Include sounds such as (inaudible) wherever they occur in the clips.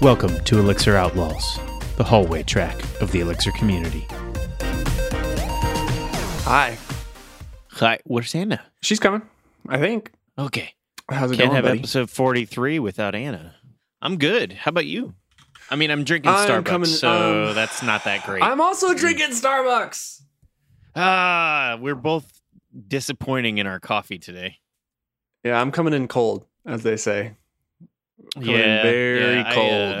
Welcome to Elixir Outlaws, the hallway track of the Elixir community. Hi. Hi, where's Anna? She's coming. I think. Okay. How's it Can't going, have buddy? episode 43 without Anna. I'm good. How about you? I mean, I'm drinking I'm Starbucks, coming- so um, that's not that great. I'm also drinking Starbucks. ah, we're both disappointing in our coffee today. Yeah, I'm coming in cold, as they say. Yeah, very yeah, I, cold.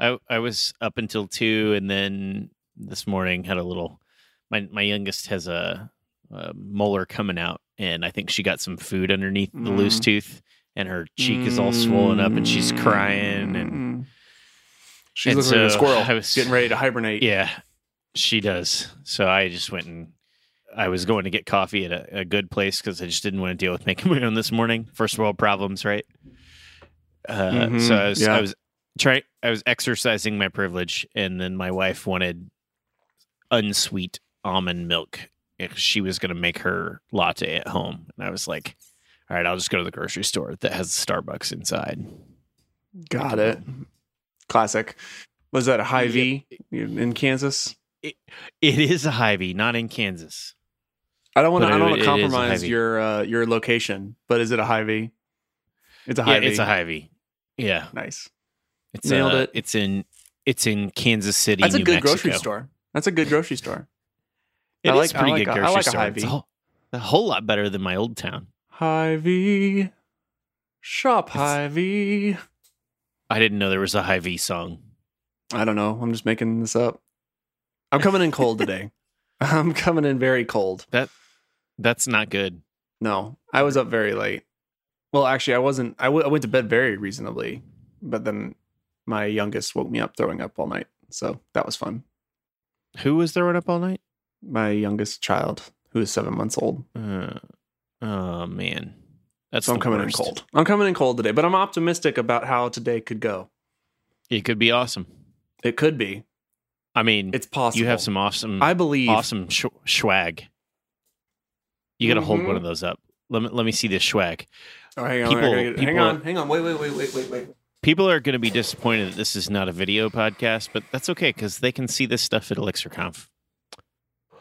uh, (laughs) I I was up until two, and then this morning had a little. My my youngest has a, a molar coming out, and I think she got some food underneath the loose Mm. tooth, and her cheek is all swollen up, and she's crying, and Mm. she's and looking like a squirrel, I was- getting ready to hibernate. yeah, she does. So I just went and I was going to get coffee at a, a good place because I just didn't want to deal with making (laughs) my own this morning. First world problems, right? Uh, Mhm, So I was yeah. I was trying I was exercising my privilege, and then my wife wanted unsweet almond milk. She was going to make her latte at home, and I was like, "All right, I'll just go to the grocery store that has Starbucks inside." Got it. Classic. Was that a Hy-Vee in Kansas? It is a Hy-Vee, not in Kansas. I don't want to. I don't want to compromise your uh, your location, but is it a Hy-Vee? It's a high Yeah, V. it's a Hy-Vee. Yeah, Nice. it's Nailed uh, it. It's in it's in Kansas City. That's a good Mexico. grocery store. That's a good grocery store. It I is like- I pretty like good a- I grocery like a store. Hy-Vee. It's a whole, a whole lot better than my old town. Hy-Vee. Shop It's- Hy-Vee. I didn't know there was a Hy-Vee song. I don't know. I'm just making this up. I'm coming in cold today. (laughs) I'm coming in very cold. That That's not good. No, I was up very late. Well, actually, I wasn't. I, w- I went to bed very reasonably, but then my youngest woke me up throwing up all night. So that was fun. Who was throwing up all night? My youngest child, who is seven months old. Uh, oh man, that's So I'm coming worst. in cold. I'm coming in cold today, but I'm optimistic about how today could go. It could be awesome. It could be. I mean, It's possible. you have some awesome, I believe. awesome sh- swag. You got to hold Mhm. one of those up. Let me let me see this swag. Oh, hang on, people- I gotta hang on, hang on. Wait, wait, wait, wait, wait, wait. People are going to be disappointed that this is not a video podcast, but that's okay because they can see this stuff at ElixirConf.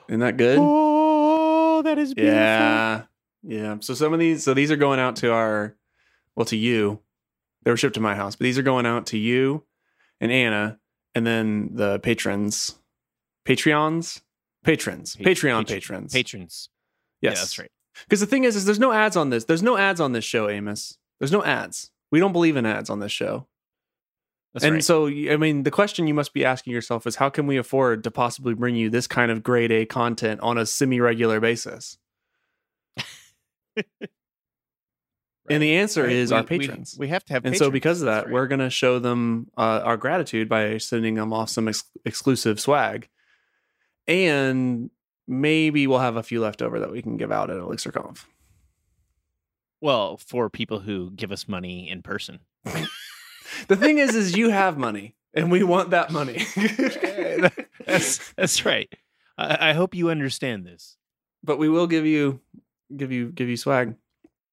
Isn't that good? Oh, that is beautiful. Yeah. Yeah. So some of these, so these are going out to our, well, to you. They were shipped to my house, but these are going out to you and Anna, and then the patrons, Patreons, patrons, Pa- Patreon patron- patrons. Patrons. yes, Yeah, that's right. Because the thing is, is there's no ads on this. There's no ads on this show, Amos. There's no ads. We don't believe in ads on this show. That's and right. so, I mean, the question you must be asking yourself is how can we afford to possibly bring you this kind of grade A content on a semi regular basis? (laughs) And the answer Right. is We- our patrons. We, have to have and patrons. so, because of that, right. we're going to show them uh, our gratitude by sending them off some ex- exclusive swag. And maybe we'll have a few left over that we can give out at ElixirConf. well for people who give us money in person. (laughs) The thing is, is you have money, and we want that money. (laughs) (laughs) that's that's right. I, I hope you understand this. but we will give you, give you, give you swag.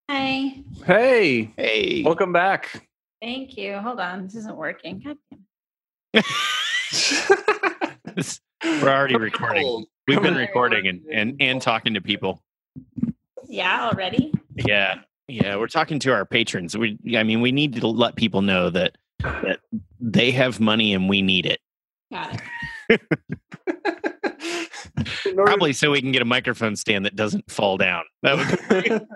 Hi. Hey, Hey, welcome back. Thank you. Hold on. This isn't working. God damn. we're already recording. Cold. We've been (laughs) recording and, and and talking to people. Yeah, already? Yeah, yeah, we're talking to our patrons. We, I mean, we need to let people know that that they have money and we need it. Got it. (laughs) Probably so we can get a microphone stand that doesn't fall down. That would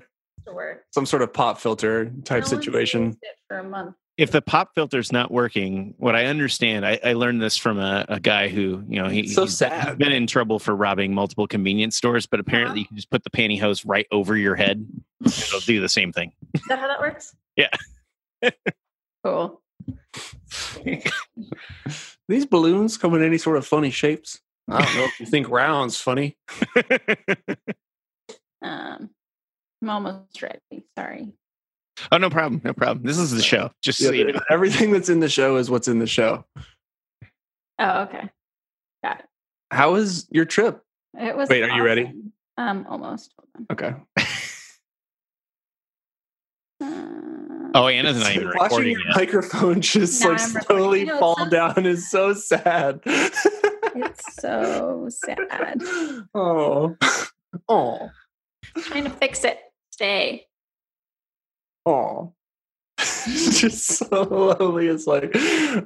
(laughs) To work. some sort of pop filter type No one's situation. used it For a month. If the pop filter's not working, what I understand, I, I learned this from a, a guy who, you know, he, So he's sad. been in trouble for robbing multiple convenience stores, but apparently you can just put the pantyhose right over your head. It'll do the same thing. Is that how that works? Yeah. cool. (laughs) These balloons come in any sort of funny shapes. I don't know if you think round's funny. (laughs) Um, I'm almost ready. Sorry. Oh, no problem. No problem. This is the show. Just so you know. Everything that's in the show is what's in the show. Oh, okay. Got it. How was your trip? It was. Wait, are you ready? awesome. Um, almost. Okay. Uh, (laughs) Oh, Anna's not even Watching recording your yet. microphone (laughs) just Now like I'm slowly You know, fall so- down is so sad. It's so sad. (laughs) oh, oh, Trying to fix it. Stay. Oh. (laughs) just so slowly, it's like,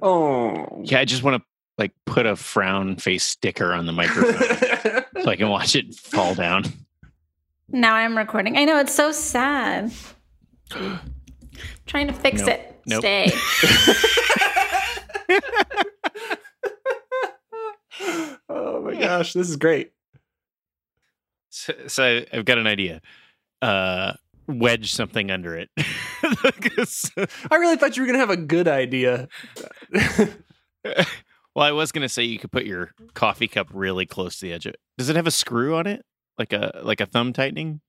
oh. Yeah, I just want to like put a frown face sticker on the microphone (laughs) so I can watch it fall down. Now I'm recording. I know it's so sad. (gasps) Trying to fix Nope. it. Nope. Stay. (laughs) oh my gosh, this is great. So, so I've got an idea. Uh, wedge something under it. (laughs) I really thought you were gonna have a good idea. (laughs) well, I was gonna say you could put your coffee cup really close to the edge of it. Does it have a screw on it, like a like a thumb tightening?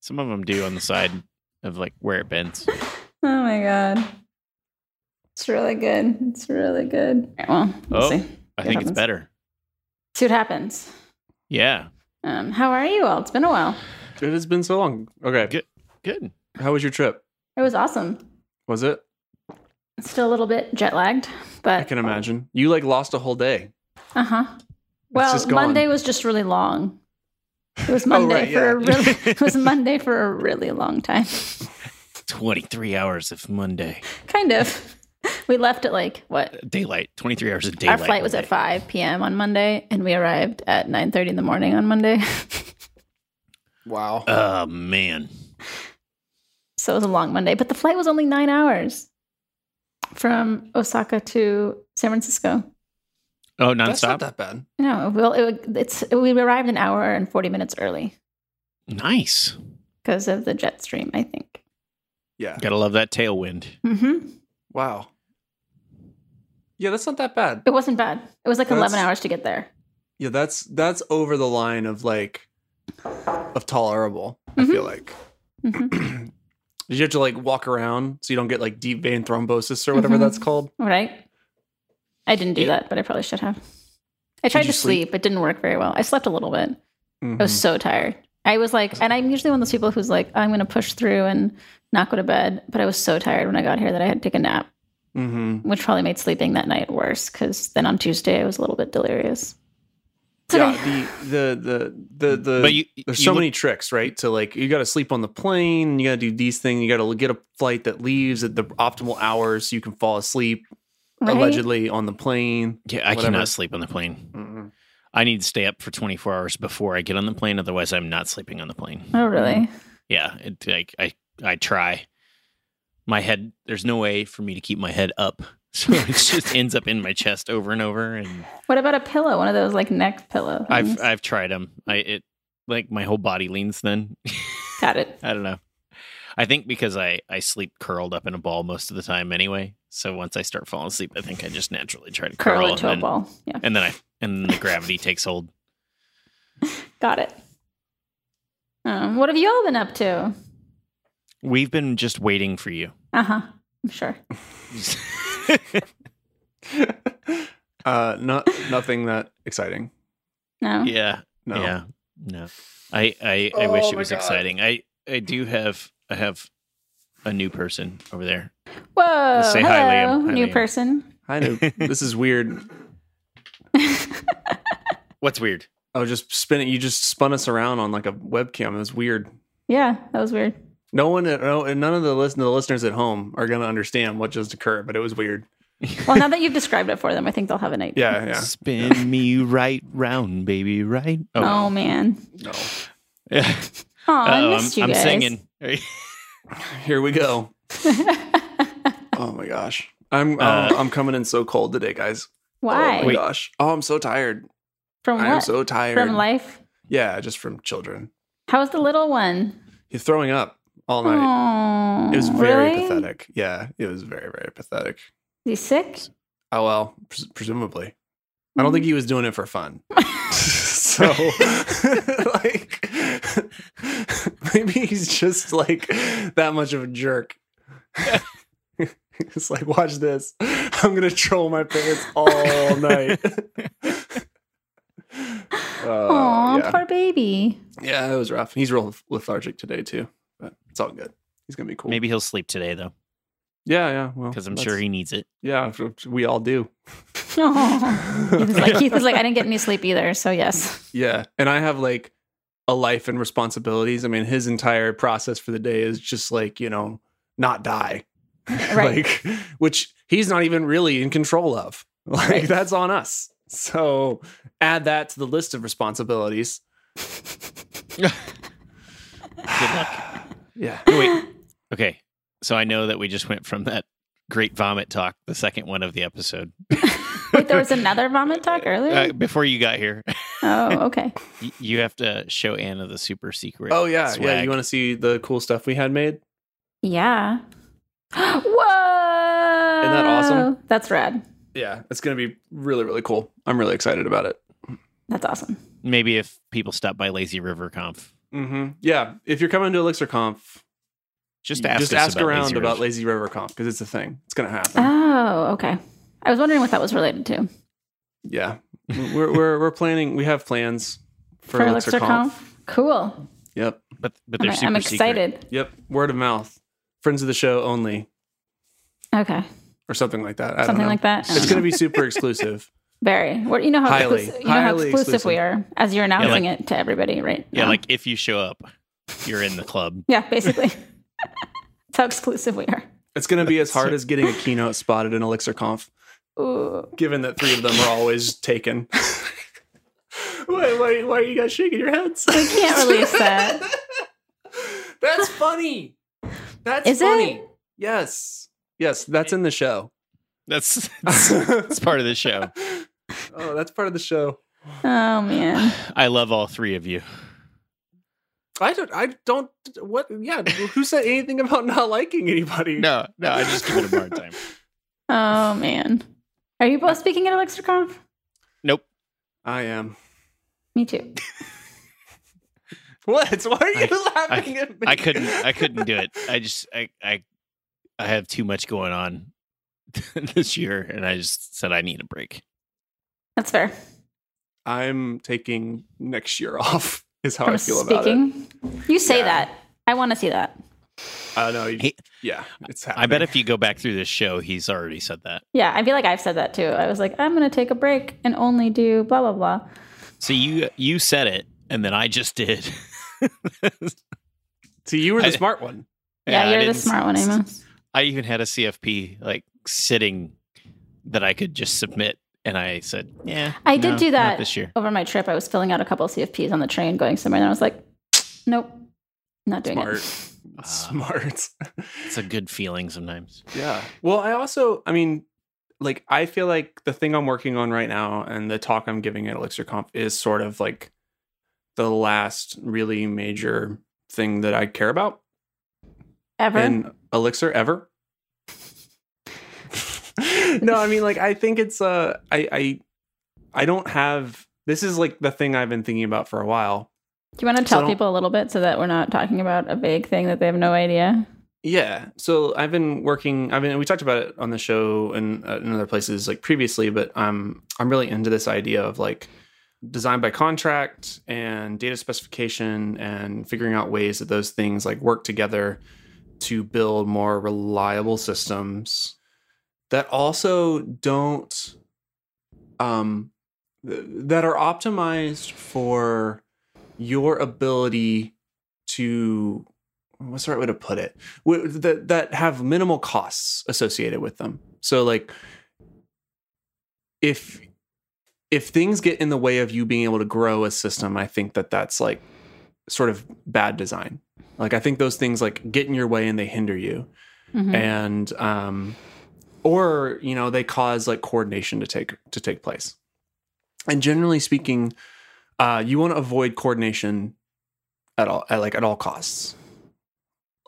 Some of them do on the side of like where it bends. Oh my god. It's really good. It's really good. All right, well, we'll Oh, see. I What think it's better. See what happens. Yeah, Um, how are you all? It's been a while. It has been so long. Okay, Good. good. how was your trip? It was awesome. Was it? Still a little bit jet lagged, but I can imagine. You like lost a whole day. uh huh. Well. Monday was just really long. It was (laughs) Oh, Monday right, for a really. (laughs) (laughs) it was Monday for a really long time. Twenty three hours of Monday kind of. We left at like what? daylight. Twenty three hours of daylight. Our flight was at 5 p.m. on Monday, and we arrived at 9:30 in the morning on Monday. Wow. Oh man. so it was a long Monday, but the flight was only nine hours from Osaka to San Francisco. Oh, nonstop. That's not that bad. No, well, it, it's we arrived an hour and 40 minutes early Nice. because of the jet stream. I think. Yeah. Gotta love that tailwind. hmm Wow. Yeah, that's not that bad. It wasn't bad. It was like 11 hours to get there. Yeah, that's that's over the line of like of tolerable. I Mhm. feel like. hmm Did (clears throat) you have to like walk around so you don't get like deep vein thrombosis or whatever Mhm. that's called? Right. I didn't do Yeah. that, but I probably should have. I tried to sleep? sleep. It didn't work very well. I slept a little bit. I was Mhm. so tired. I was like, and I'm usually one of those people who's like, I'm going to push through and not go to bed. But I was so tired when I got here that I had to take a nap, Mhm. which probably made sleeping that night worse because then on Tuesday I was a little bit delirious. So Yeah, the the the the the but you, there's you so look- many tricks, right? To like, you got to sleep on the plane. You got to do these things. You got to get a flight that leaves at the optimal hours so you can fall asleep right? allegedly on the plane. Yeah, I whatever. cannot sleep on the plane. Mm-mm. I need to stay up for 24 hours before I get on the plane. Otherwise, I'm not sleeping on the plane. Oh, really? Yeah, it, like I, I try. My head. There's no way for me to keep my head up, (laughs) so it just ends up in my chest over and over. And What about a pillow? One of those like neck pillow. I've? I've tried them. I it like my whole body leans. Then (laughs) got it. I don't know. I think because I I sleep curled up in a ball most of the time anyway. So once I start falling asleep, I think I just naturally try to curl, Curl into a ball. Yeah, and then I and then the gravity (laughs) takes hold. got it. Um, what have you all been up to? We've been just waiting for you. Uh huh. I'm sure. (laughs) uh, not nothing that exciting. No. yeah, No. yeah, no. I I, I Oh wish it was God. exciting. I I do have I have a new person over there. Whoa. Say hello, hi, Liam. Hi, new Liam. person. Hi, know (laughs) this is weird. (laughs) What's weird? Oh, just spin it. You just spun us around on like a webcam. It was weird. yeah, that was weird. No one, uh, no, and none of the listen, the listeners at home are going to understand what just occurred, but it was weird. (laughs) Well, now that you've described it for them, I think they'll have an idea. Yeah, yeah. Spin (laughs) me right round, baby, right? Oh, oh. man. No. (laughs) yeah. Oh, I Uh-oh, missed I'm, you I'm guys. singing. Here we go. Oh my gosh, I'm Uh, oh, I'm coming in so cold today, guys. Why? Oh my Wait. gosh. Oh, I'm so tired. From what? I am so tired. From life? Yeah, just from children. How's the little one? He's throwing up all night. Oh, it was very really? pathetic. Yeah, it was very very pathetic. Is he sick? Oh well, pres- presumably. I don't think he was doing it for fun. (laughs) so (laughs) like (laughs) maybe he's just like that much of a jerk. it's like watch this. I'm gonna troll my parents all night. Oh, Uh, yeah. poor baby. yeah, it was rough. He's real lethargic today too, but it's all good. He's gonna be cool. Maybe he'll sleep today though, Yeah, yeah. Well, because I'm sure he needs it. Yeah, we all do. (laughs) Oh. Heath is like Heath is like I didn't get any sleep either, so yes. (laughs) Yeah, and I have like a life and responsibilities. I mean, his entire process for the day is just like you know not die, (laughs) Right. like which he's not even really in control of. Like Right. that's on us. So add that to the list of responsibilities. Good luck. Yeah. Wait. (laughs) Okay. So I know that we just went from that great vomit talk, the second one of the episode, (laughs) Wait, there was another vomit talk earlier? uh, before you got here. (laughs) oh, okay. y- You have to show Anna the super secret. Oh yeah, yeah. You want to see the cool stuff we had made? Yeah. (gasps) Whoa. Isn't that awesome? That's rad. Yeah, it's gonna be really really cool. I'm really excited about it. That's awesome. Maybe if people stop by Lazy River Conf, Mm-hmm. Yeah, if you're coming to Elixir Conf, just ask just ask about around Lazy about Lazy River Conf because it's a thing. It's gonna happen. Oh, okay. I was wondering what that was related to. yeah, we're we're we're planning. We have plans for, For Elixir, Elixir Conf. Conf? Cool. Yep, But but they're super I'm secret. excited. yep. Word of mouth, friends of the show only, Okay. or something like that. I don't Something know. like that. It's gonna be super exclusive. Very. What you know how Highly, exclusive, you know how highly exclusive, we are as you're announcing like- it to everybody, right? Yeah, now. like if you show up, you're in the club. (laughs) yeah, basically. (laughs) That's how exclusive we are. It's gonna be as hard as getting a keynote spotted in Elixir Conf, Ooh. given that three of them are always taken. (laughs) why, why, why are you guys shaking your heads? We can't release that. That's funny. That's Is funny. it? Yes. Yes, that's in the show. (laughs) That's that's part of the show. oh, that's part of the show. Oh man. (sighs) I love all three of you. I don't I don't what yeah, who said anything about not liking anybody? No, no, I just give it a hard time. (laughs) Oh man. Are you both speaking at ElixirConf? Nope. I am. Me too. (laughs) What? Why are you I- laughing at me? I couldn't I couldn't do it. I just I I I have too much going on (laughs) this year and I just said I need a break. That's fair. I'm taking next year (laughs) off. Is how From I feel about it. speaking. You say Yeah. that. I want to see that. I know. you- He- yeah, it's happening. I bet if you go back through this show, he's already said that. Yeah, I feel like I've said that too. I was like, I'm gonna take a break and only do blah blah blah. So you you said it and then I just did. (laughs) See, you were the I- smart one. Yeah, I you're the smart one, Amos. I even had a CFP like sitting that I could just submit, and I said, "Yeah, I did no, do that this year." over my trip. I was filling out a couple of CFPs on the train going somewhere, and I was like, Nope, not doing Smart. it. Smart. (laughs) (laughs) (laughs) It's a good feeling sometimes. Yeah. Well, I also, I mean, like, I feel like the thing I'm working on right now and the talk I'm giving at Elixir Conf is sort of like the last really major thing that I care about Ever. in Elixir ever. no, I mean, like, I think it's, uh, I, I, I don't have, this is like the thing I've been thinking about for a while. do you want to tell don't- people a little bit so that we're not talking about a vague thing that they have no idea? Yeah. So I've been working. I mean, we talked about it on the show and uh, in other places like previously, but um, I'm really into this idea of like design by contract and data specification and figuring out ways that those things like work together to build more reliable systems that also don't um that are optimized for your ability to what's the right way to put it? That that have minimal costs associated with them. So like if if things get in the way of you being able to grow a system i think that that's like sort of bad design like i think those things like get in your way and they hinder you. Mhm. and um or you know they cause like coordination to take to take place. And generally speaking uh you want to avoid coordination at all at like at all costs.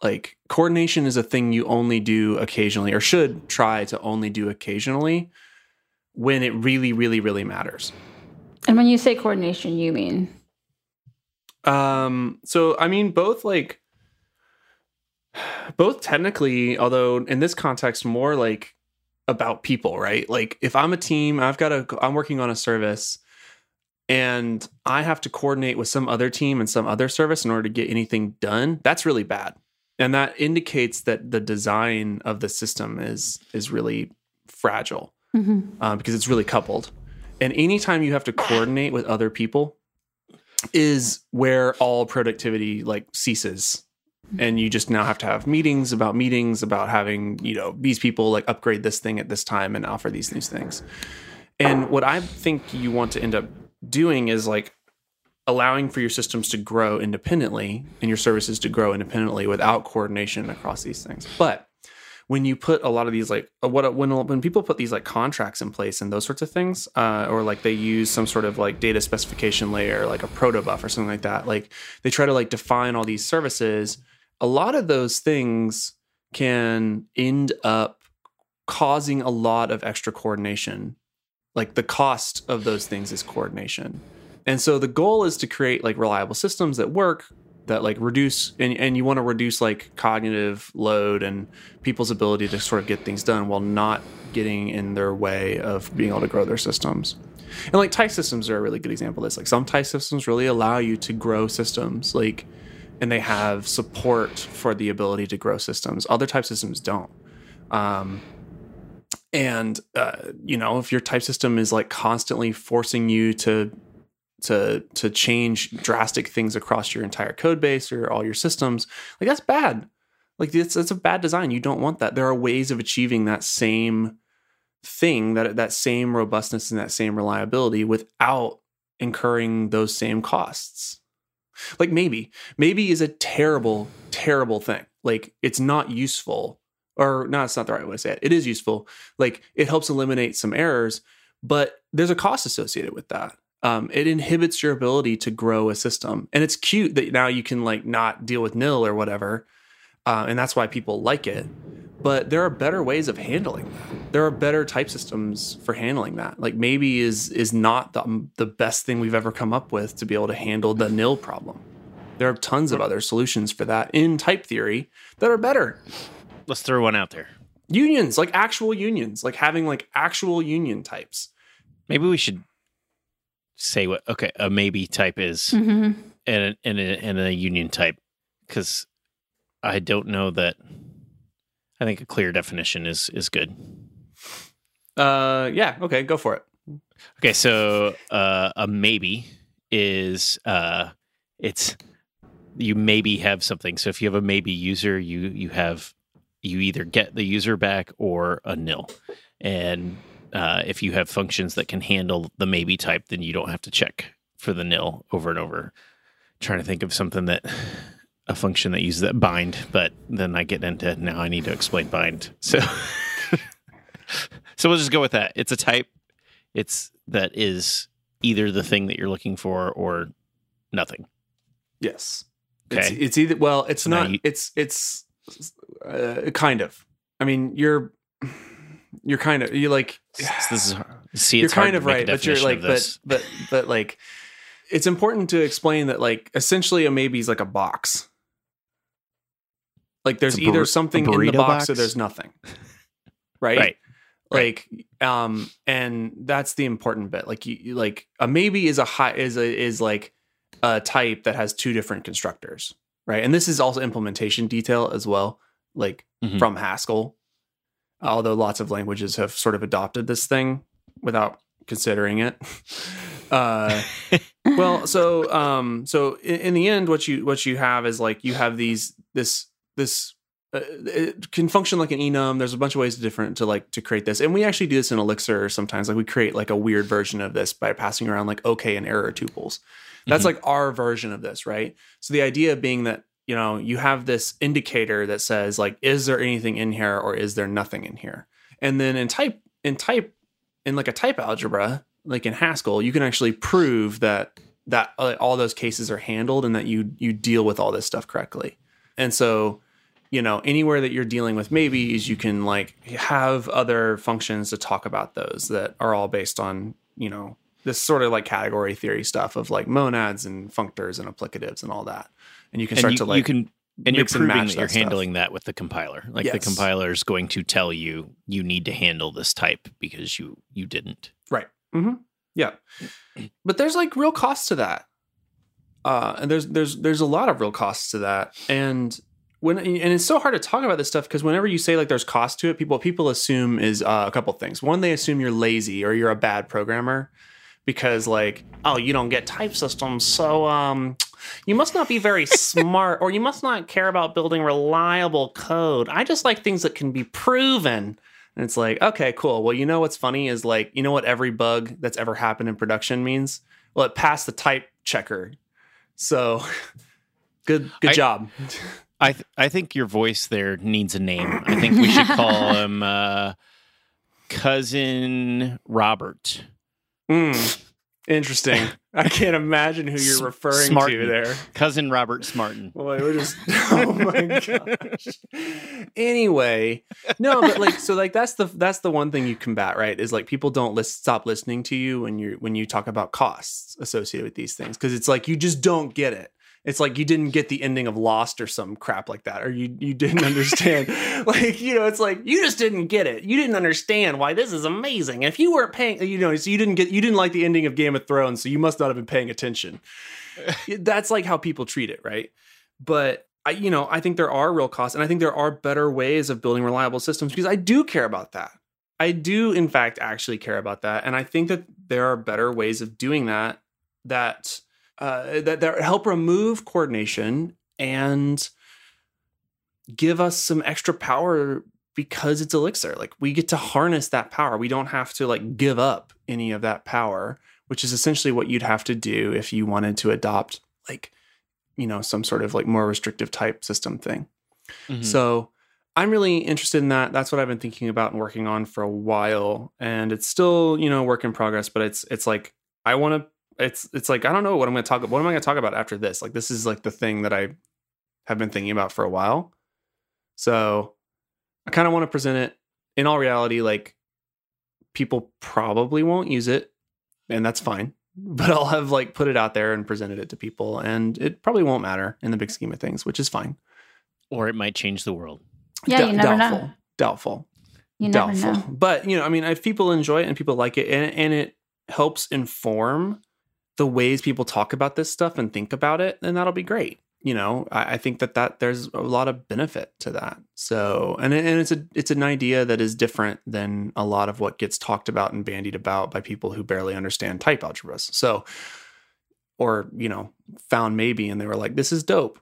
Like coordination is a thing you only do occasionally or should try to only do occasionally when it really really really matters. And when you say coordination, you mean Um, so I mean, both like both technically, although in this context, more like about people, right? Like if I'm a team, I've got a, I'm working on a service, and I have to coordinate with some other team and some other service in order to get anything done. That's really bad. and that indicates that the design of the system is is really fragile hmm uh, because it's really coupled. And anytime you have to coordinate with other people, is where all productivity like ceases. Mm-hmm. And you just now have to have meetings about meetings about having you know these people like upgrade this thing at this time and offer these new things. And what I think you want to end up doing is like allowing for your systems to grow independently and your services to grow independently without coordination across these things. But when you put a lot of these like uh, what when when people put these like contracts in place and those sorts of things, uh, or like they use some sort of like data specification layer, like a protobuf or something like that, like they try to like define all these services. A lot of those things can end up causing a lot of extra coordination. Like the cost of those things is coordination. And so the goal is to create like reliable systems that work that like reduce and, and you want to reduce like cognitive load and people's ability to sort of get things done while not getting in their way of being able to grow their systems. And like type systems are a really good example of this. Like some type systems really allow you to grow systems like and they have support for the ability to grow systems. Other type systems don't. Um, and uh, you know, if your type system is like constantly forcing you to to to change drastic things across your entire code base or all your systems, like that's bad. Like it's it's a bad design. You don't want that. There are ways of achieving that same thing, that that same robustness and that same reliability without incurring those same costs. Like maybe, maybe is a terrible, terrible thing. Like it's not useful, or no, it's not the right way to say it. It is useful. Like it helps eliminate some errors, but there's a cost associated with that. Um, it inhibits your ability to grow a system, and it's cute that now you can like not deal with nil or whatever, uh, and that's why people like it. But there are better ways of handling that. There are better type systems for handling that. Like maybe is is not the the best thing we've ever come up with to be able to handle the nil problem. There are tons of other solutions for that in type theory that are better. Let's throw one out there. Unions, like actual unions, like having like actual union types. Maybe we should say what okay a maybe type is hmm and a, and a, and a union type because I don't know that. I think a clear definition is is good. Uh, yeah, okay, go for it. Okay, so uh, a maybe is uh, it's you maybe have something. So if you have a maybe user, you you have you either get the user back or a nil, and uh, if you have functions that can handle the maybe type, then you don't have to check for the nil over and over. trying to think of something that a function that uses that bind, but then I get into now I need to explain bind. So (laughs) so we'll just go with that. It's a type. It's that is either the thing that you're looking for or nothing. Yes. Okay. It's, it's either well, it's So not. you- it's it's uh, kind of. I mean, you're you're kind of you like this is see. you're kind of right, but you're like but but but like it's important to explain that like essentially a maybe is like a box. Like there's either bur- something in the burrito box, or there's nothing. (laughs) Right? right. like um and that's the important bit like you you- like a maybe is a high is a is like a type that has two different constructors right and this is also implementation detail as well like Mhm. from haskell although lots of languages have sort of adopted this thing without considering it. (laughs) Uh well (laughs) so um so in, in the end what you what you have is like you have these this this uh, it can function like an enum. There's a bunch of ways to different to like to create this. And we actually do this in elixir sometimes. Like we create like a weird version of this by passing around like okay and error tuples. That's Mhm. like our version of this right? So the idea being that you know you have this indicator that says like is there anything in here or is there nothing in here? And then in type in type in like a type algebra like in haskell you can actually prove that that uh, all those cases are handled and that you you deal with all this stuff correctly. And so you know anywhere that you're dealing with maybes you can like have other functions to talk about those that are all based on you know this sort of like category theory stuff of like monads and functors and applicatives and all that and you can And start you, to like you can and you're and proving match that you're stuff. handling that with the compiler. Like the compiler is going to tell you you need to handle this type because you you didn't. Right. hmm Yeah. (clears throat) But there's like real costs to that. Uh, and there's there's there's a lot of real costs to that. And when and it's so hard to talk about this stuff because whenever you say like there's cost to it, people people assume is uh, a couple things. One, they assume you're lazy or you're a bad programmer because like oh you don't get type systems so um you must not be very smart or you must not care about building reliable code. I just like things that can be proven. And it's like okay cool. Well you know what's funny is like you know what every bug that's ever happened in production means? Well it passed the type checker. So (laughs) good good I- job. (laughs) I th- I think your voice there needs a name. I think we should call (laughs) him uh, cousin Robert. Mm, interesting i can't imagine who you're referring Smartin. to there Cousin Robert Smartin. Boy, we're just (laughs) oh my gosh. Anyway, no, but like so like that's the that's the one thing you combat, right? Is like people don't list, stop listening to you when you when you talk about costs associated with these things because it's like you just don't get it. It's like you didn't get the ending of Lost or some crap like that, or you you didn't understand. (laughs) like you know, it's like you just didn't get it. You didn't understand why this is amazing. If you weren't paying, you know, so you didn't get you didn't like the ending of Game of Thrones, so you must not have been paying attention. (laughs) That's like how people treat it, right? But I, you know, I think there are real costs, and I think there are better ways of building reliable systems because I do care about that. I do, in fact, actually care about that, and I think that there are better ways of doing that that uh, that that help remove coordination and give us some extra power because it's elixir. Like we get to harness that power. We don't have to like give up any of that power, which is essentially what you'd have to do if you wanted to adopt like you know some sort of like more restrictive type system thing. Mhm. So I'm really interested in that. That's what I've been thinking about and working on for a while. And it's still, you know, work in progress, but it's it's like I want to it's it's like I don't know what I'm going to talk what am I going to talk about after this? Like this is like the thing that I have been thinking about for a while. So I kind of want to present it in all reality like people probably won't use it and that's fine. (laughs) But I'll have like put it out there and presented it to people and it probably won't matter in the big scheme of things, which is fine. or it might change the world. Yeah, you never doubtful, know. Doubtful. You never doubtful. know. But you know, I mean, if people enjoy it and people like it, and, and it helps inform the ways people talk about this stuff and think about it, then that'll be great. You know, I, I think that that there's a lot of benefit to that. So, and and it's a it's an idea that is different than a lot of what gets talked about and bandied about by people who barely understand type algebras. So, or you know, found maybe, and they were like, "This is dope."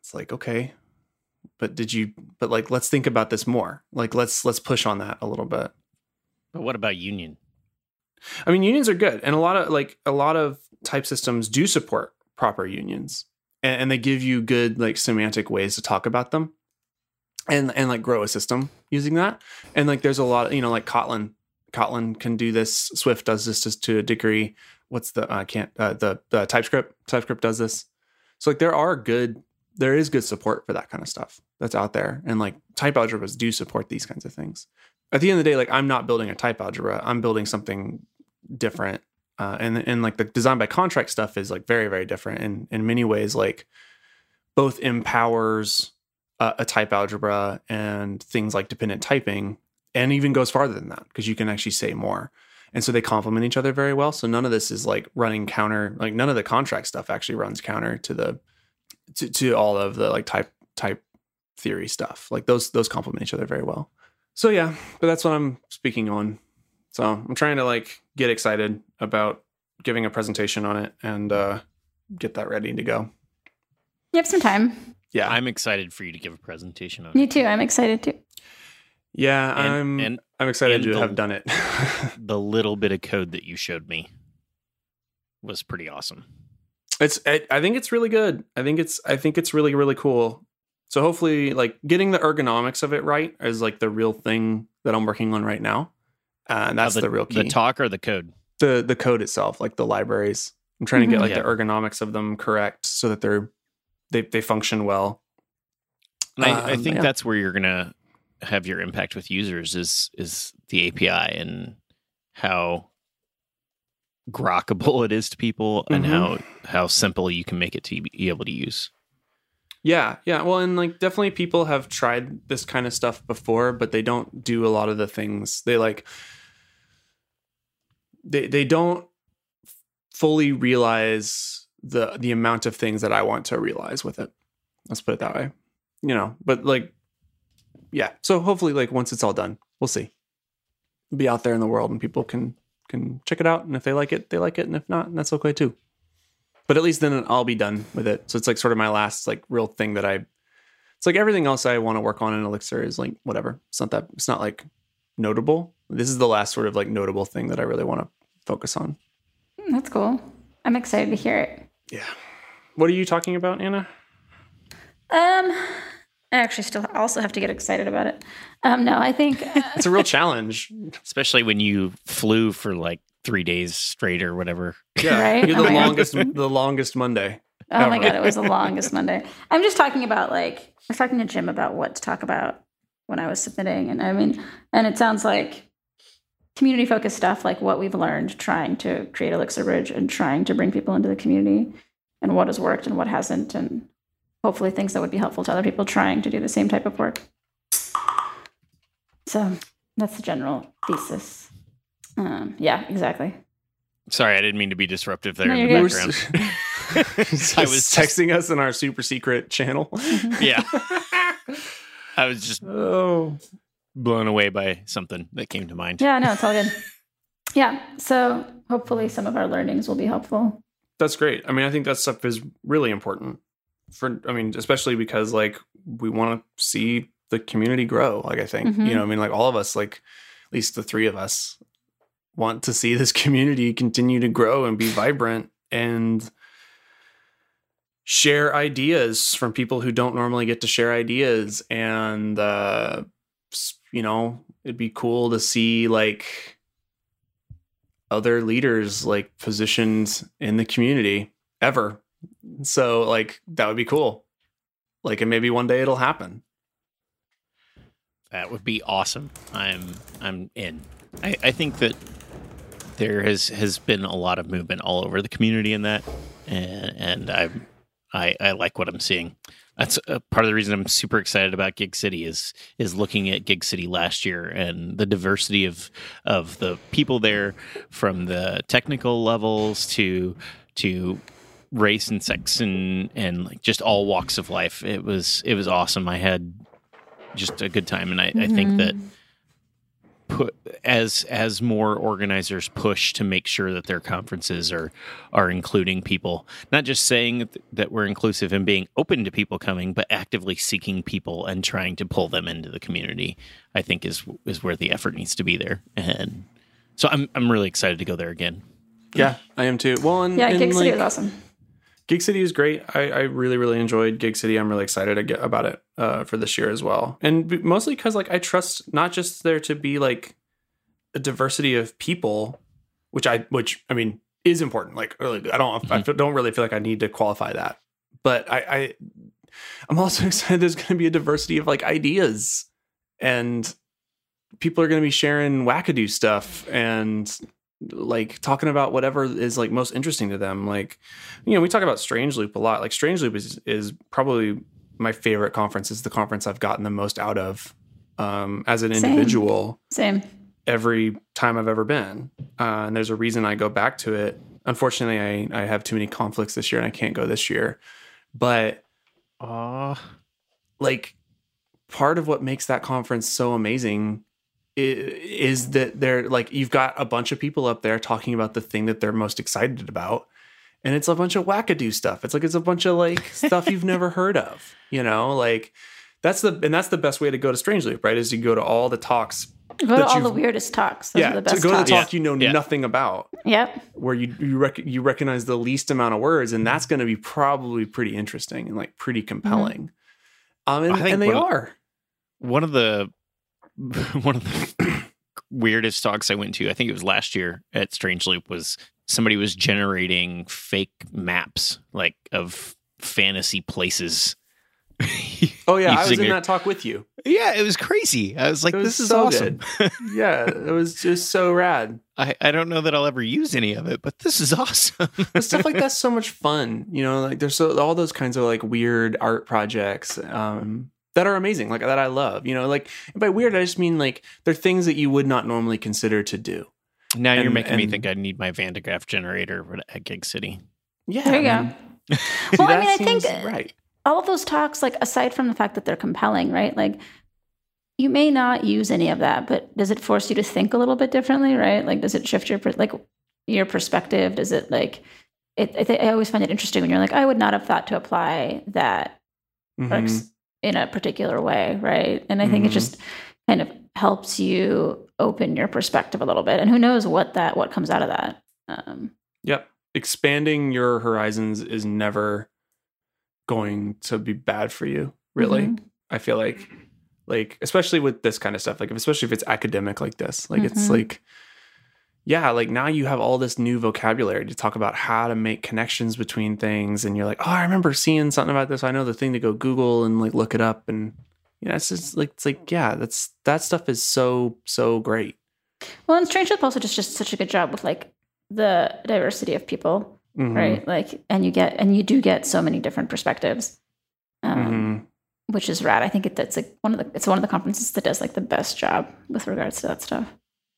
It's like, okay, but did you? But like, let's think about this more. Like, let's let's push on that a little bit. But what about union? I mean, unions are good, and a lot of like a lot of type systems do support proper unions, and, and they give you good like semantic ways to talk about them, and and like grow a system using that. And like, there's a lot, of, you know, like Kotlin. Kotlin can do this. Swift does this just to a degree. What's the I can't uh, the the TypeScript TypeScript does this. So like, there are good. There is good support for that kind of stuff that's out there, and like type algebras do support these kinds of things. At the end of the day, like I'm not building a type algebra. I'm building something different. Uh, and and like the design by contract stuff is like very very different. And in many ways like both empowers uh, a type algebra and things like dependent typing and even goes farther than that because you can actually say more. And so they complement each other very well. So none of this is like running counter like none of the contract stuff actually runs counter to the to, to all of the like type type theory stuff. Like those those complement each other very well so yeah but that's what i'm speaking on so I'm trying to like get excited about giving a presentation on it and uh, get that ready to go. You have some time. Yeah, I'm excited for you to give a presentation on Me it. too. I'm excited too. yeah, And, I'm and I'm excited and to the- have done it. (laughs) the little bit of code that you showed me was pretty awesome. it's I, I think it's really good. I think it's I think it's really really cool. So hopefully, like getting the ergonomics of it right is like the real thing that I'm working on right now, uh, and that's Uh, the, real key. The talk or the code? the the code itself, like the libraries. I'm trying to Mhm. get like Yeah. the ergonomics of them correct so that they're they they function well. And I, I Um, think yeah. that's where you're gonna have your impact with users is is the API and how grokkable it is to people and Mhm. how how simple you can make it to be able to use. Yeah, yeah. Well, and like definitely people have tried this kind of stuff before, but they don't do a lot of the things. They like they they don't fully realize the the amount of things that I want to realize with it. Let's put it that way. you know, but like, yeah. So hopefully, like once it's all done, we'll see. Be out there in the world, and people can can check it out, and if they like it, they like it, and if not, that's okay too. But at least then I'll be done with it. So it's like sort of my last like real thing that I. It's like everything else I want to work on in Elixir is like whatever. It's not that. It's not like notable. This is the last sort of like notable thing that I really want to focus on. Mm, That's cool. I'm excited to hear it. Yeah. What are you talking about, Anna? Um, I actually still also have to get excited about it. Um, no, I think uh, (laughs) It's a real (laughs) challenge. Especially when you flew for like three days straight or whatever. Yeah, (laughs) Right? you're Oh the my God. longest, the longest Monday. Oh my god, it was the longest Monday. I'm just talking about like I was talking to Jim about what to talk about when I was submitting, and I mean, and it sounds like community focused stuff, like what we've learned trying to create Elixir Bridge and trying to bring people into the community, and what has worked and what hasn't, and hopefully things that would be helpful to other people trying to do the same type of work. So that's the general thesis. Um, yeah, exactly. Sorry, I didn't mean to be disruptive there No, in the good. background. (laughs) (laughs) I I was was texting us in our super secret channel. yeah. (laughs) I was just oh, blown away by something that came to mind. Yeah, no, it's all good. Yeah, so hopefully some of our learnings will be helpful. that's great. I mean, I think that stuff is really important for. I mean, especially because like we want to see the community grow. Like I think Mhm. you know, I mean, like all of us, like at least the three of us, want to see this (laughs) community continue to grow and be vibrant and share ideas from people who don't normally get to share ideas and uh you know it'd be cool to see like other leaders like positioned in the community ever so like that would be cool like and maybe one day it'll happen That would be awesome. I'm I'm in. I, I think that there has has been a lot of movement all over the community in that, and and I I, I like what I'm seeing. That's part of the reason I'm super excited about Gig City is is looking at Gig City last year and the diversity of of the people there, from the technical levels to to race and sex and and like just all walks of life. It was it was awesome. I had just a good time, and I, I think that mm-hmm. Put as as more organizers push to make sure that their conferences are are including people, not just saying that, that we're inclusive and being open to people coming, but actively seeking people and trying to pull them into the community. I think is is where the effort needs to be there, and so I'm I'm really excited to go there again. yeah i am too well and, Yeah, and, Gig City like, was awesome. Gig City is great. I, I really, really enjoyed Gig City. I'm really excited to get about it uh, for this year as well, and mostly because like I trust not just there to be like a diversity of people, which I which I mean is important. Like really, I don't I Mhm. don't really feel like I need to qualify that, but I, I I'm also (laughs) excited. There's going to be a diversity of like ideas, and people are going to be sharing wackadoo stuff and like talking about whatever is like most interesting to them. Like you know, we talk about Strange Loop a lot. Like Strange Loop is is probably my favorite conference. It's the conference I've gotten the most out of um, as an Same. individual Same. every time I've ever been. Uh, and there's a reason I go back to it. Unfortunately, I I have too many conflicts this year, and I can't go this year. But Oh, like part of what makes that conference so amazing i- is that they're like you've got a bunch of people up there talking about the thing that they're most excited about and it's a bunch of wackadoo stuff it's like it's a bunch of like (laughs) stuff you've never heard of you know like that's the and that's the best way to go to strange loop right is you go to all the talks Go to all the weirdest talks. Those yeah are the to best go to the talks. talk you know Yeah. nothing about Yep. where you you, rec- you recognize the least amount of words, and that's going to be probably pretty interesting and like pretty compelling. Um, and, I think and they one of- are. one of the (laughs) one of the weirdest talks I went to, I think it was last year at Strange Loop, was somebody was generating fake maps like of fantasy places. (laughs) Oh yeah, I was in that talk with you. yeah, it was crazy. I was like, was this is so awesome. (laughs) Yeah, it was just so rad. I, I don't know that I'll ever use any of it, but this is awesome. Stuff like that's so much fun. You know, like there's so all those kinds of like weird art projects um, that are amazing, like that I love. You know, like by weird I just mean like they're things that you would not normally consider to do. now you're And- making me think I need my Van de Graaff generator at Gig City. Yeah, There you man. go. (laughs) See, Well, I mean, I think right. all of those talks, like aside from the fact that they're compelling, right? Like you may not use any of that, but does it force you to think a little bit differently, right? Like does it shift your like your perspective? Does it like it? I, th- I always find it interesting when you're like, I would not have thought to apply that Mhm. works in a particular way, right? And I think it Mhm. just kind of helps you open your perspective a little bit, and who knows what that what comes out of that. Um, Yep. Expanding your horizons is never going to be bad for you, really. mhm. I feel like like especially with this kind of stuff, like especially if it's academic like this. Like it's Mhm. like yeah, like now you have all this new vocabulary to talk about how to make connections between things and you're like, "Oh, I remember seeing something about this. I know the thing to go Google and like look it up and you know, it's just like it's like yeah, that's that stuff is so so great. Well, and Strange Loop also just just such a good job with like the diversity of people, Mhm. right? Like, and you get and you do get so many different perspectives, um, Mhm. which is rad. I think it, that's like one of the it's one of the conferences that does like the best job with regards to that stuff.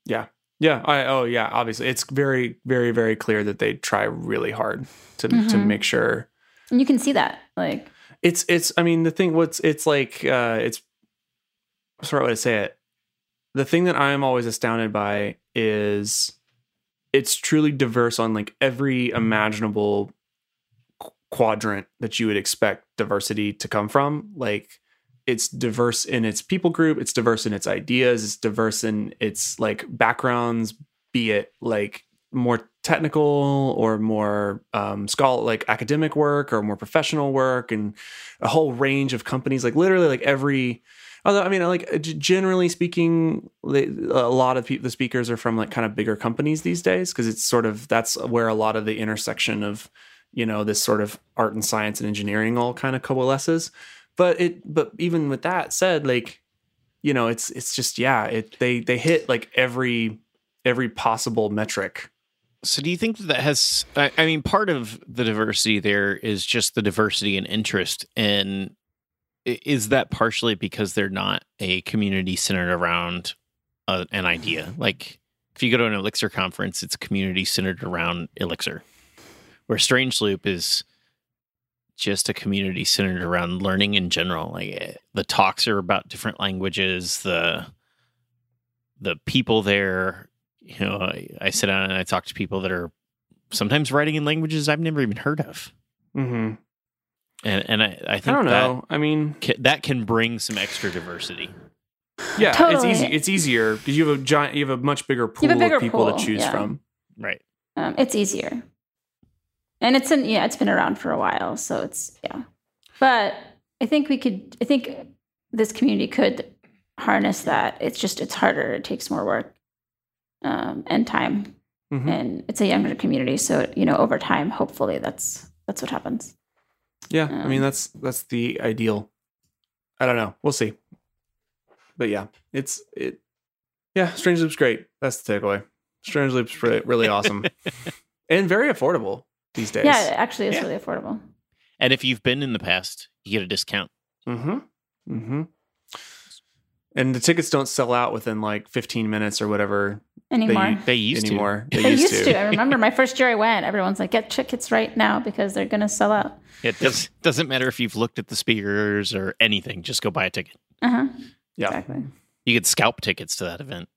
Yeah. Yeah. I oh yeah, obviously. It's very, very, very clear that they try really hard to to Mhm. make sure And you can see that, like, it's it's I mean the thing what's it's like uh it's the right way to say it? The thing that I'm always astounded by is it's truly diverse on like every imaginable qu- quadrant that you would expect diversity to come from. Like it's diverse in its people group, it's diverse in its ideas, it's diverse in its like backgrounds, be it like more technical or more um scholar like academic work or more professional work and a whole range of companies. Like literally like every although i mean like generally speaking a lot of people the speakers are from like kind of bigger companies these days because it's sort of that's where a lot of the intersection of you know this sort of art and science and engineering all kind of coalesces but it but even with that said like you know it's it's just yeah it they they hit like every every possible metric So do you think that, has? I, I mean, part of the diversity there is just the diversity and interest, and is that partially because they're not a community centered around a, an idea? Like, if you go to an Elixir conference, it's community centered around Elixir, where Strange Loop is just a community centered around learning in general. Like eh, the talks are about different languages, the the people there you know, I, I sit down and I talk to people that are sometimes writing in languages I've never even heard of, mm-hmm. and and I, I think i don't that know i mean ca- that can bring some extra diversity. Yeah, Totally. it's easy. It's easier because you have a giant, you have a much bigger pool You have a bigger of people pool, to choose yeah. from. Right. um, it's easier, and it's in yeah, it's been around for a while, so it's yeah. But I think we could. I think this community could harness that. It's just it's harder. It takes more work um, and time, Mhm. and it's a younger community. So you know, over time, hopefully, that's that's what happens. Yeah, I mean Um, that's that's the ideal. I don't know. We'll see. But yeah, it's it. Yeah, Strange Loop's great. That's the takeaway. Strange Loop's really, really awesome (laughs) and very affordable these days. Yeah, it actually is Yeah. really affordable. And if you've been in the past, you get a discount. Mm-hmm. Mm-hmm. And the tickets don't sell out within like 15 minutes or whatever Anymore. They used anymore. They, They used, used to. I remember my first year I went, everyone's like, get tickets right now because they're going to sell out. It does, doesn't matter if you've looked at the speakers or anything. Just go buy a ticket. Uh huh. Yeah. Exactly. You could scalp tickets to that event.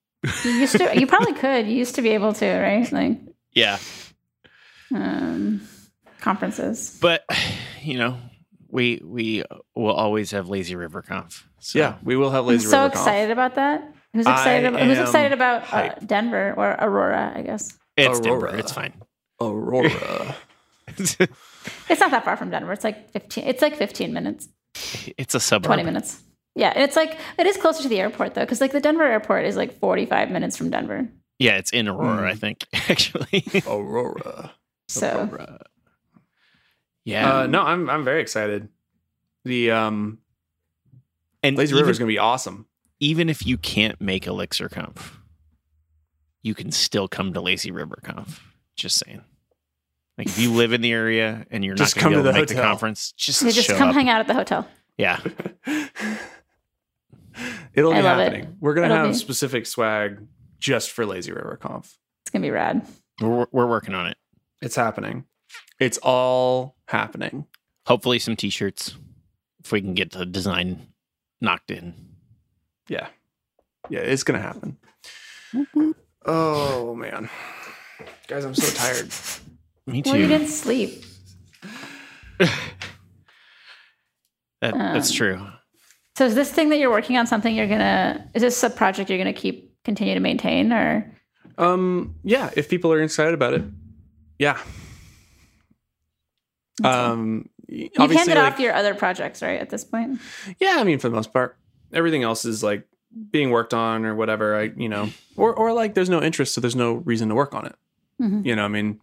You used to, you probably could. You used to be able to, right? Like, Yeah, um, conferences. but (sighs) you know, we we will always have Lazy River Conf. So. Yeah, we will have Lazy I'm Laser so River Conf. excited about that. Who's excited? About, who's excited about uh. Denver or Aurora? I guess it's Aurora. Denver. It's fine. Aurora. (laughs) it's not that far from Denver. It's like fifteen. It's like fifteen minutes, it's a suburb. twenty minutes. Yeah, and it's like it is closer to the airport though, because like the Denver airport is like forty-five minutes from Denver. Yeah, it's in Aurora, Hmm. I think. (laughs) Actually, Aurora. So Aurora. Yeah, Uh, no, I'm I'm very excited. The um and Lazy River is going to be awesome. even if you can't make Elixir Conf, you can still come to Lazy River Conf. Just saying. Like if you live in the area and you're Just not going come to to be the to make the hotel. conference, just, you just show come up. hang out at the hotel. Yeah, (laughs) It'll be love it. happening. We're going to It'll have be- specific swag just for Lazy River Conf. It's gonna be rad. we're, we're working on it. It's happening. It's all happening. Hopefully, some T-shirts. if we can get the design knocked in. Yeah. Yeah, it's gonna happen. Oh man. Guys, I'm so tired. Me too. Well, you didn't sleep. (laughs) That, that's Um, true. So is this thing that you're working on something you're gonna? Is this a project you're gonna keep continue to maintain, or Um, yeah, if people are excited about it, yeah. Um, you've obviously, handed like- off your other projects, right? At this point, yeah. I mean, for the most part, everything else is like being worked on or whatever. I, you know, or or like there's no interest, so there's no reason to work on it. Mhm. You know, I mean,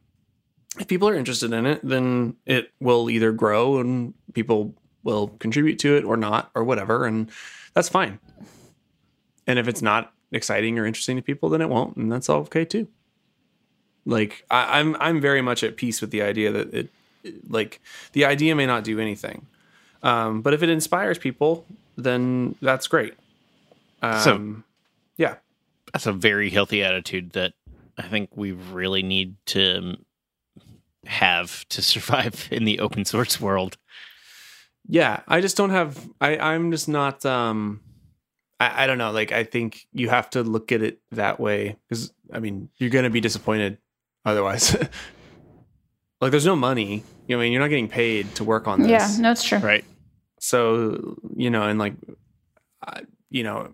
if people are interested in it, then it will either grow and people will contribute to it or not or whatever, and that's fine. And if it's not exciting or interesting to people, then it won't, and that's all okay too. Like I, I'm, I'm very much at peace with the idea that it, like, the idea may not do anything, um, but if it inspires people, then that's great. Um, So- yeah, That's a very healthy attitude that I think we really need to have to (laughs) survive in the open source world. yeah i just don't have i i'm just not um i, I don't know like i think you have to look at it that way because i mean you're gonna be disappointed otherwise (laughs) like there's no money you know i mean you're not getting paid to work on this yeah, no, it's true. Right. so you know and like I, you know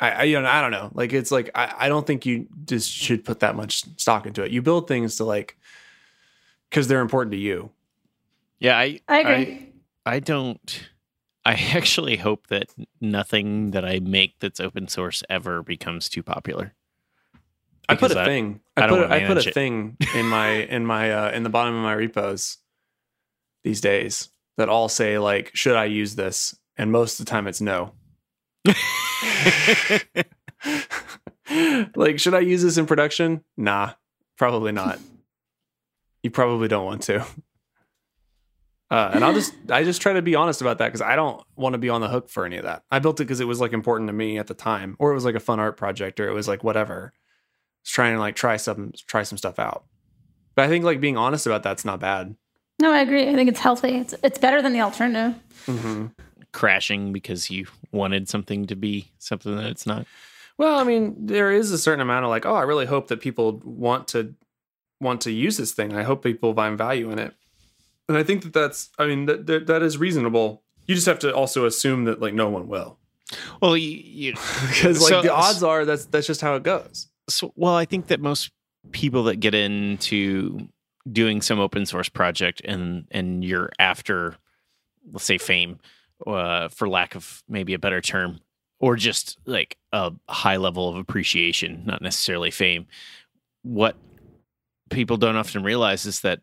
I, I you know I don't know like it's like I, I don't think you just should put that much stock into it you build things to like because they're important to you Yeah, I I agree. I don't. I (laughs) actually hope that nothing that I make that's open source ever becomes too popular. I put a I- thing. I I, don't put wanna put a it. thing in my (laughs) in my uh, in the bottom of my repos these days that all say like, should I use this? And most of the time, it's no. (laughs) (laughs) like, should I use this in production? Nah, probably not. you probably don't want to. Uh, and I'll just I just try to be honest about that because I don't want to be on the hook for any of that. I built it because it was like important to me at the time, or it was like a fun art project, or it was like whatever. Just trying to like try some try some stuff out. But I think like being honest about that's not bad. No, I agree. I think it's healthy. It's it's better than the alternative. Mm-hmm. Crashing because you wanted something to be something that it's not. Well, I mean, there is a certain amount of like, oh, I really hope that people want to want to use this thing. I hope people find value in it, and I think that that's, I mean, that that, that is reasonable. You just have to also assume that like no one will, Well, you, (laughs) you because like So- the odds are that's that's just how it goes. So well, I think that most people that get into doing some open source project and and you're after, let's say, fame, uh, for lack of maybe a better term, or just like a high level of appreciation, not necessarily fame. What people don't often realize is that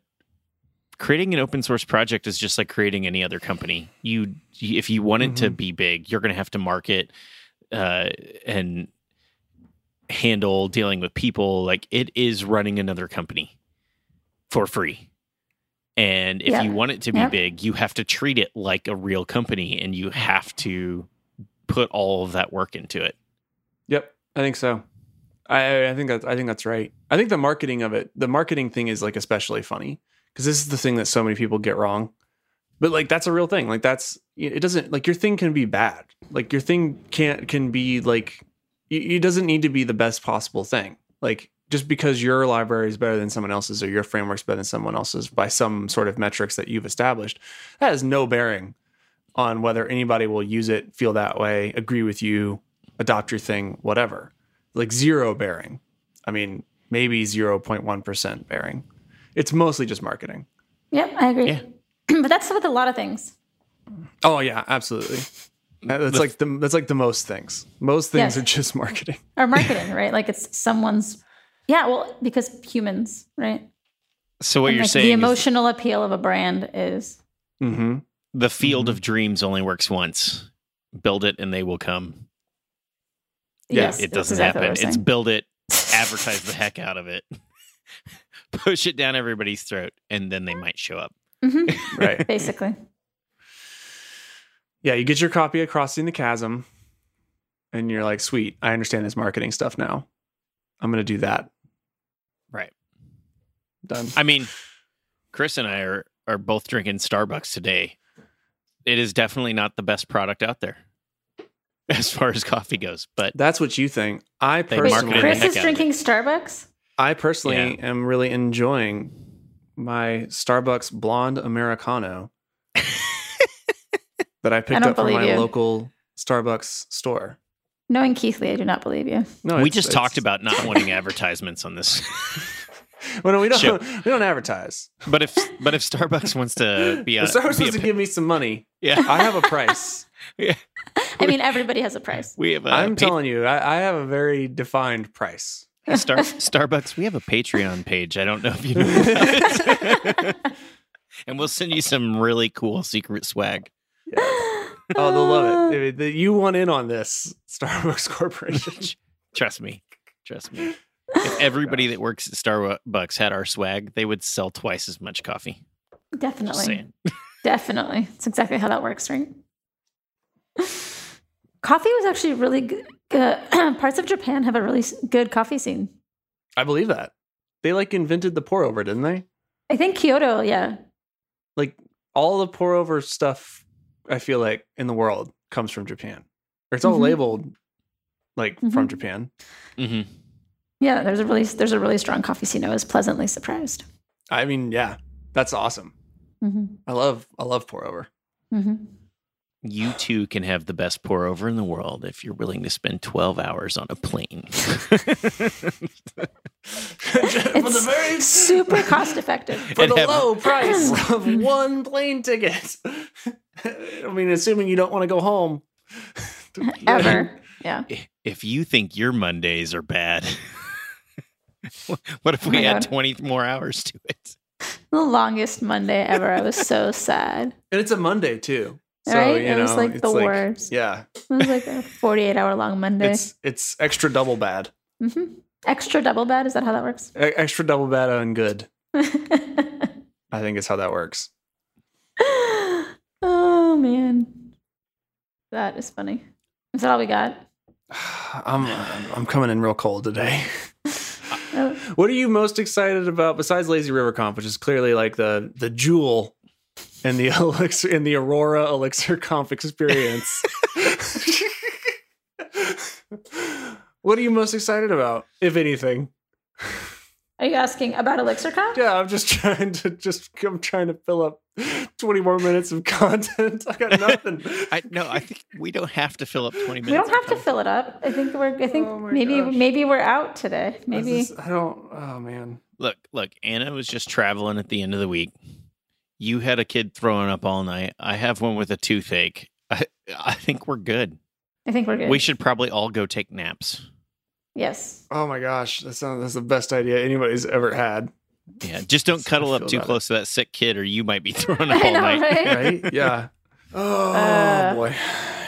creating an open source project is just like creating any other company. You, if you want it to Mhm. be big, you're going to have to market uh, and handle dealing with people. Like it is running another company for free. And if Yeah. you want it to be Yep. big, you have to treat it like a real company and you have to put all of that work into it. Yep, I think so. I I think that's I think that's right. I think the marketing of it, the marketing thing is like especially funny because this is the thing that so many people get wrong. But like that's a real thing. Like that's it doesn't like your thing can be bad. Like your thing can't can be like it it doesn't need to be the best possible thing. Like just because your library is better than someone else's or your framework's better than someone else's by some sort of metrics that you've established, that has no bearing on whether anybody will use it, feel that way, agree with you, adopt your thing, whatever. Like zero bearing. I mean, maybe 0.1% bearing. It's mostly just marketing. Yep, I agree. Yeah. (clears throat) but that's with a lot of things. Oh yeah, absolutely. That's like the that's like the most things. Most things Yes. are just marketing. (laughs) Or marketing, right? Like it's someone's. Yeah, well, because humans, right? So what And, you're like, saying the is emotional appeal of a brand is Mm-hmm. the field of dreams only works once. Build it and they will come. Yeah, yes, it doesn't exactly happen. It's build it, (laughs) advertise the heck out of it, (laughs) push it down everybody's throat, and then they might show up. Mhm, Right. basically. Yeah, you get your copy of Crossing the Chasm, and you're like, sweet, I understand this marketing stuff now. I'm gonna do that. Right. Done. I mean, Chris and I are are both drinking Starbucks today. it is definitely not the best product out there (laughs) as far as coffee goes. But That's what you think. I They Wait, marketed personally, Chris is drinking Starbucks. I personally am really enjoying my Starbucks blonde Americano (laughs) that I picked don't up from believe my you. local Starbucks store. Knowing Keathley, I do not believe you. No, we just it's- talked about not (laughs) wanting advertisements on this. (laughs) Well, no, we don't. Sure. (laughs) We don't advertise. but if but if Starbucks wants to be a, If Starbucks be a wants to give me some money, yeah, I have a price. yeah. I mean, everybody has a price. we have a I'm pa- telling you, I, I have a very defined price. Star, Starbucks. We have a Patreon page. I don't know if you know. About it. and we'll send you some really cool secret swag. (laughs) Oh, they'll love it. I mean, the- You want in on this, Starbucks (laughs) Corporation. Trust me. Trust me. If (laughs) everybody that works at Starbucks had our swag, they would sell twice as much coffee. Definitely. Definitely. It's exactly how that works, right? (sighs) Coffee was actually really good. (clears throat) parts of Japan have a really good coffee scene. I believe that. They like invented the pour over, didn't they? I think Kyoto, yeah. Like all the pour over stuff, I feel like in the world comes from Japan. Or it's all Mhm. labeled like from Mhm. Japan. hmm Yeah, there's a really there's a really strong coffee scene. I was pleasantly surprised. I mean, yeah, that's awesome. Mm-hmm. I love I love pour over. Mm-hmm. You too can have the best pour over in the world if you're willing to spend 12 hours on a plane. (laughs) for the very Super (laughs) cost effective. for the have- low price (clears throat) of one plane ticket. (laughs) I mean, assuming you don't want to go home (laughs) Ever. Yeah. if you think your Mondays are bad, (laughs) what if Oh we my add God. 20 more hours to it? The longest Monday ever. I was so sad. And it's a Monday too. So, right? you it was like it's the worst. Yeah. It was like a (laughs) 48 hour long Monday. It's it's extra double bad. Mm-hmm. Extra double bad. Is that how that works? E- extra double bad and good. I think is how that works. Oh, man. That is funny. Is that all we got? (sighs) I'm I'm coming in real cold today. (laughs) Oh, What are you most excited about besides Lazy River Conf, which is clearly like the the jewel in the (laughs) elixir in the Aurora Elixir Conf experience? (laughs) what are you most excited about, if anything? Are you asking about ElixirCon? Yeah, I'm just trying to just I'm trying to fill up 20 more minutes of content. I got nothing. (laughs) I no, I think we don't have to fill up 20 minutes. We don't have to fill it up. I think we're. I think Oh maybe gosh. maybe we're out today. Maybe is- I don't. Oh man. Look, look, Anna was just traveling at the end of the week. You had a kid throwing up all night. I have one with a toothache. I, I think we're good. I think we're good. We should probably all go take naps. Yes. Oh my gosh, that sounds that's the best idea anybody's ever had. Yeah, just don't cuddle up too about close to that sick kid, or you might be (laughs) (laughs) thrown up I all know, night. right? (laughs) Right? Yeah. Oh Uh, boy.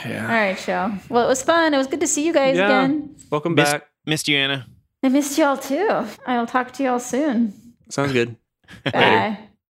Yeah. All right, show. Well, it was fun. It was good to see you guys Yeah. again. Welcome Miss- back. Missed you, Anna. I missed y'all too. I'll talk to y'all soon. Sounds good. Bye.